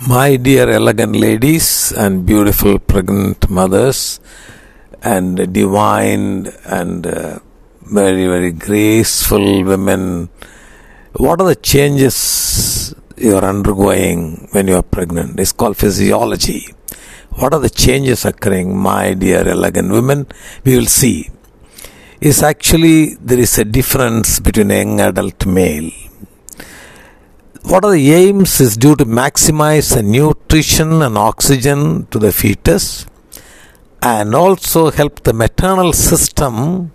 My dear elegant ladies and beautiful pregnant mothers and divine and uh, very, very graceful women, what are the changes you are undergoing when you are pregnant? It's called physiology. What are the changes occurring, my dear elegant women? We will see. Is actually there is a difference between young adult male what are the aims is due to maximize the nutrition and oxygen to the fetus and also help the maternal system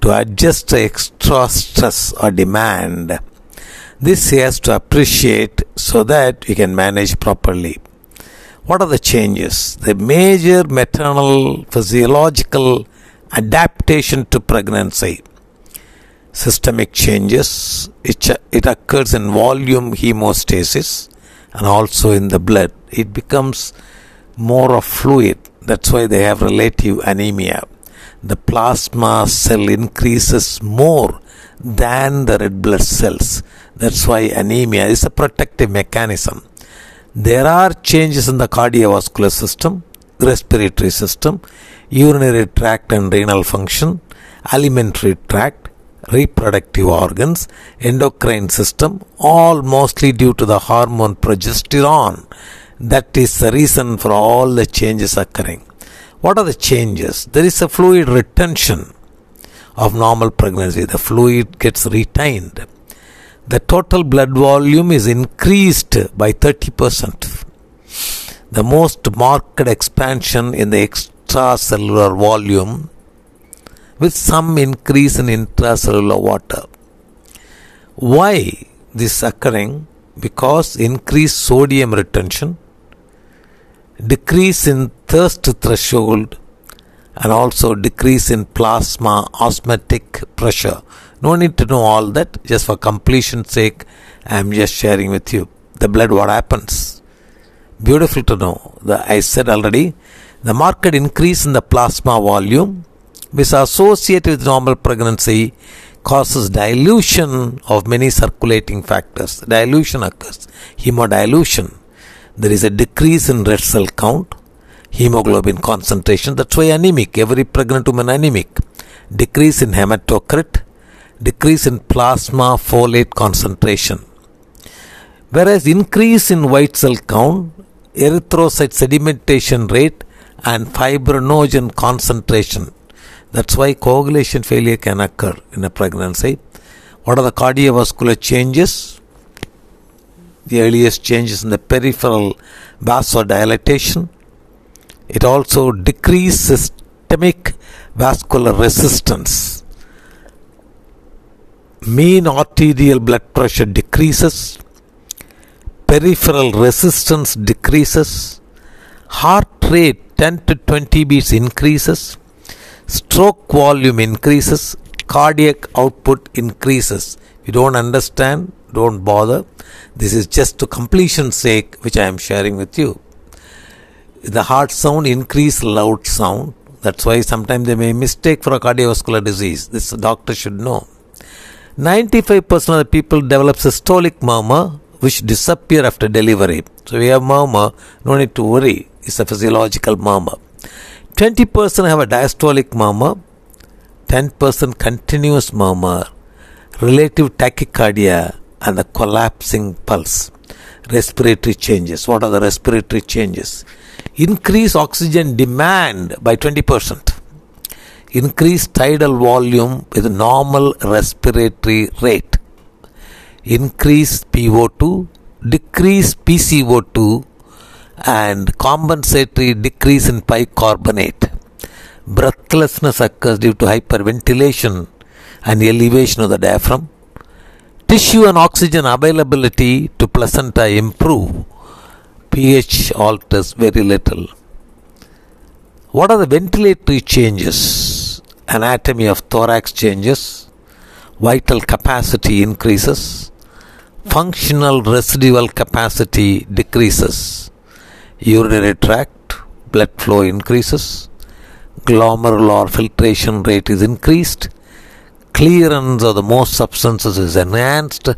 to adjust to extra stress or demand. This has to appreciate so that we can manage properly. What are the changes? The major maternal physiological adaptation to pregnancy systemic changes. It, it occurs in volume homeostasis and also in the blood. It becomes more of fluid. That's why they have relative anemia. The plasma cell increases more than the red blood cells. That's why anemia is a protective mechanism. There are changes in the cardiovascular system, respiratory system, urinary tract and renal function, alimentary tract, reproductive organs, endocrine system, all mostly due to the hormone progesterone. That is the reason for all the changes occurring. What are the changes? There is a fluid retention of normal pregnancy. The fluid gets retained. The total blood volume is increased by 30%. The most marked expansion in the extracellular volume with some increase in intracellular water. Why this occurring? Because increased sodium retention, decrease in thirst threshold, and also decrease in plasma osmotic pressure. No need to know all that, just for completion's sake, I am just sharing with you. The blood, what happens? Beautiful to know. The, I said already, the marked increase in the plasma volume which associated with normal pregnancy causes dilution of many circulating factors. Dilution occurs. Hemodilution. There is a decrease in red cell count, hemoglobin concentration. That's why anemic. Every pregnant woman anemic. Decrease in hematocrit. Decrease in plasma folate concentration. Whereas increase in white cell count, erythrocyte sedimentation rate, and fibrinogen concentration that's why coagulation failure can occur in a pregnancy. What are the cardiovascular changes? The earliest changes in the peripheral vasodilatation. It also decreases systemic vascular resistance. Mean arterial blood pressure decreases. Peripheral resistance decreases. Heart rate 10 to 20 beats increases stroke volume increases, cardiac output increases. You don't understand, don't bother. This is just to completion's sake, which I am sharing with you. The heart sound increase loud sound. That's why sometimes they may mistake for a cardiovascular disease. This doctor should know. 95% of the people develop systolic murmur which disappear after delivery. So we have murmur, no need to worry. It's a physiological murmur. 20% have a diastolic murmur, 10% continuous murmur, relative tachycardia, and the collapsing pulse. Respiratory changes. What are the respiratory changes? Increase oxygen demand by 20%. Increase tidal volume with normal respiratory rate. Increase PO2, decrease PCO2, and compensatory decrease in bicarbonate. Breathlessness occurs due to hyperventilation and elevation of the diaphragm. Tissue and oxygen availability to placenta improve. pH alters very little. What are the ventilatory changes? Anatomy of thorax changes. Vital capacity increases. Functional residual capacity decreases urinary tract, blood flow increases, glomerular filtration rate is increased, clearance of the most substances is enhanced,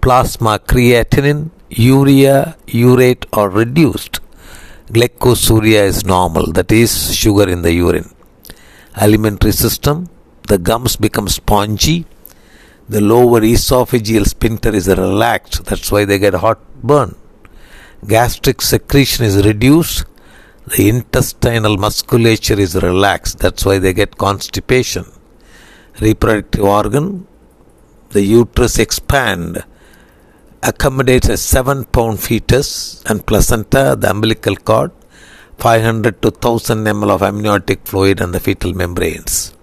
plasma creatinine, urea, urate are reduced. Glycosuria is normal, that is sugar in the urine. Alimentary system, the gums become spongy. The lower esophageal sphincter is relaxed, that's why they get heartburn. Gastric secretion is reduced. The intestinal musculature is relaxed, that's why they get constipation. Reproductive organ, the uterus expand accommodates a 7 pound fetus and placenta, the umbilical cord, 500 to 1000 ml of amniotic fluid and the fetal membranes.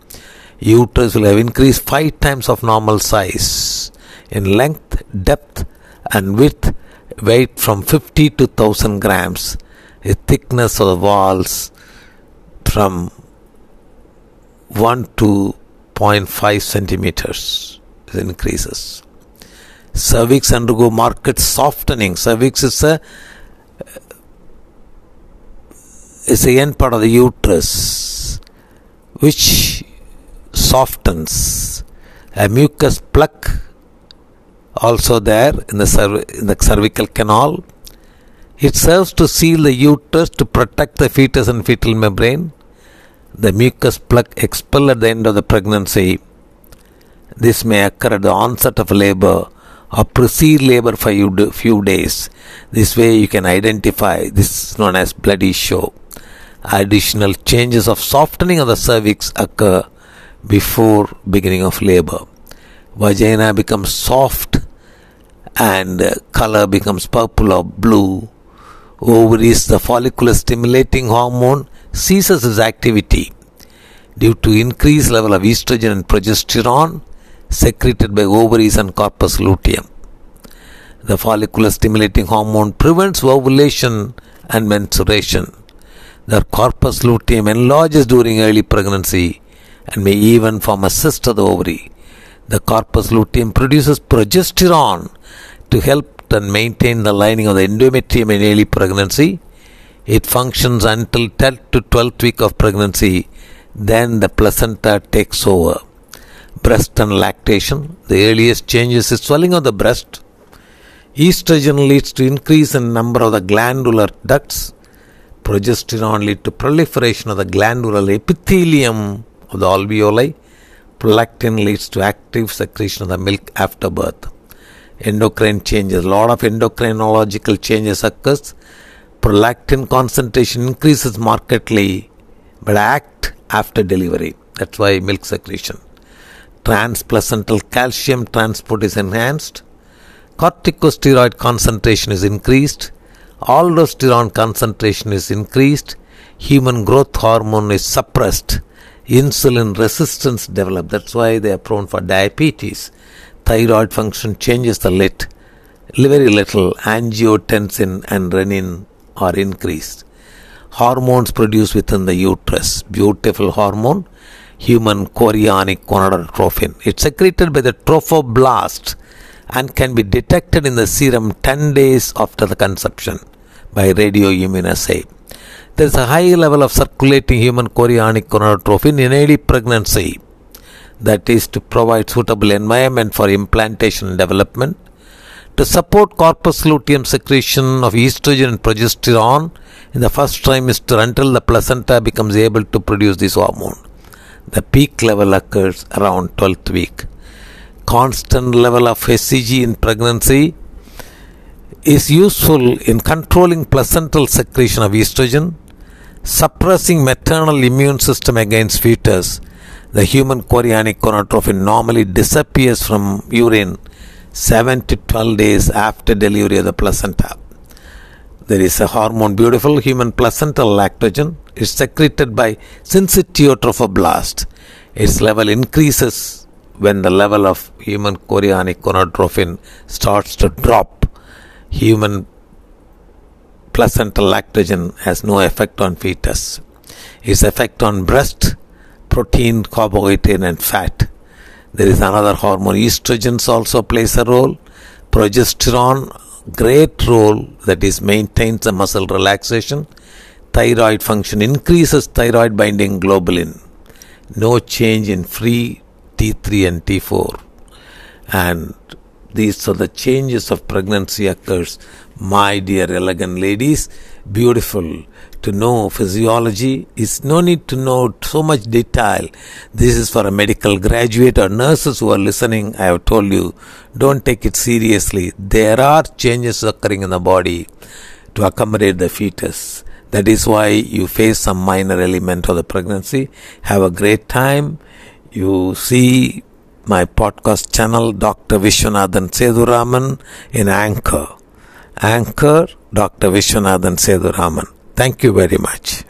Uterus will have increased 5 times of normal size in length, depth and width, weight from 50 to 1000 grams, a thickness of the walls from 1 to 0.5 centimeters increases cervix undergo marked softening. Cervix is a is the end part of the uterus which softens. A mucus plug also there in the, cerv- in the cervical canal. It serves to seal the uterus to protect the fetus and fetal membrane. The mucus plug expel at the end of the pregnancy. This may occur at the onset of labor or precede labor for a few days. This way you can identify this is known as bloody show. Additional changes of softening of the cervix occur before beginning of labor. Vagina becomes soft and uh, color becomes purple or blue. Ovaries, the follicular stimulating hormone ceases its activity due to increased level of estrogen and progesterone secreted by ovaries and corpus luteum. The follicular stimulating hormone prevents ovulation and menstruation. The corpus luteum enlarges during early pregnancy and may even form a cyst of the ovary. The corpus luteum produces progesterone to help and maintain the lining of the endometrium in early pregnancy. It functions until 10th to 12th week of pregnancy. Then the placenta takes over breast and lactation. The earliest changes is swelling of the breast. Estrogen leads to increase in number of the glandular ducts. Progesterone leads to proliferation of the glandular epithelium of the alveoli. Prolactin leads to active secretion of the milk after birth. Endocrine changes. A lot of endocrinological changes occurs. Prolactin concentration increases markedly but act after delivery. That's why milk secretion transplacental calcium transport is enhanced, corticosteroid concentration is increased, aldosterone concentration is increased, human growth hormone is suppressed, insulin resistance develops. That's why they are prone for diabetes. Thyroid function changes the lit. Very little angiotensin and renin are increased. Hormones produced within the uterus. Beautiful hormone human chorionic gonadotropin. It's secreted by the trophoblast and can be detected in the serum 10 days after the conception by radioimmunoassay. There is a high level of circulating human chorionic gonadotropin in early pregnancy that is to provide suitable environment for implantation and development to support corpus luteum secretion of estrogen and progesterone in the first trimester until the placenta becomes able to produce this hormone. The peak level occurs around 12th week. Constant level of HCG in pregnancy is useful in controlling placental secretion of estrogen, suppressing maternal immune system against fetus. The human chorionic gonadotropin normally disappears from urine 7 to 12 days after delivery of the placenta. There is a hormone, beautiful human placental lactogen. It's secreted by syncytiotrophoblast. Its level increases when the level of human chorionic gonadotropin starts to drop. Human placental lactogen has no effect on fetus. Its effect on breast, protein, carbohydrate, and fat. There is another hormone. Estrogens also plays a role. Progesterone great role that is maintains the muscle relaxation. Thyroid function increases thyroid binding globulin. No change in free T3 and T4. And these are the changes of pregnancy occurs. My dear elegant ladies, beautiful to know physiology is no need to know so much detail. This is for a medical graduate or nurses who are listening. I have told you, don't take it seriously. There are changes occurring in the body to accommodate the fetus. That is why you face some minor element of the pregnancy. Have a great time. You see my podcast channel, Dr. Vishwanathan Seduraman in Anchor. Anchor, Dr. Vishwanathan Seduraman. Thank you very much.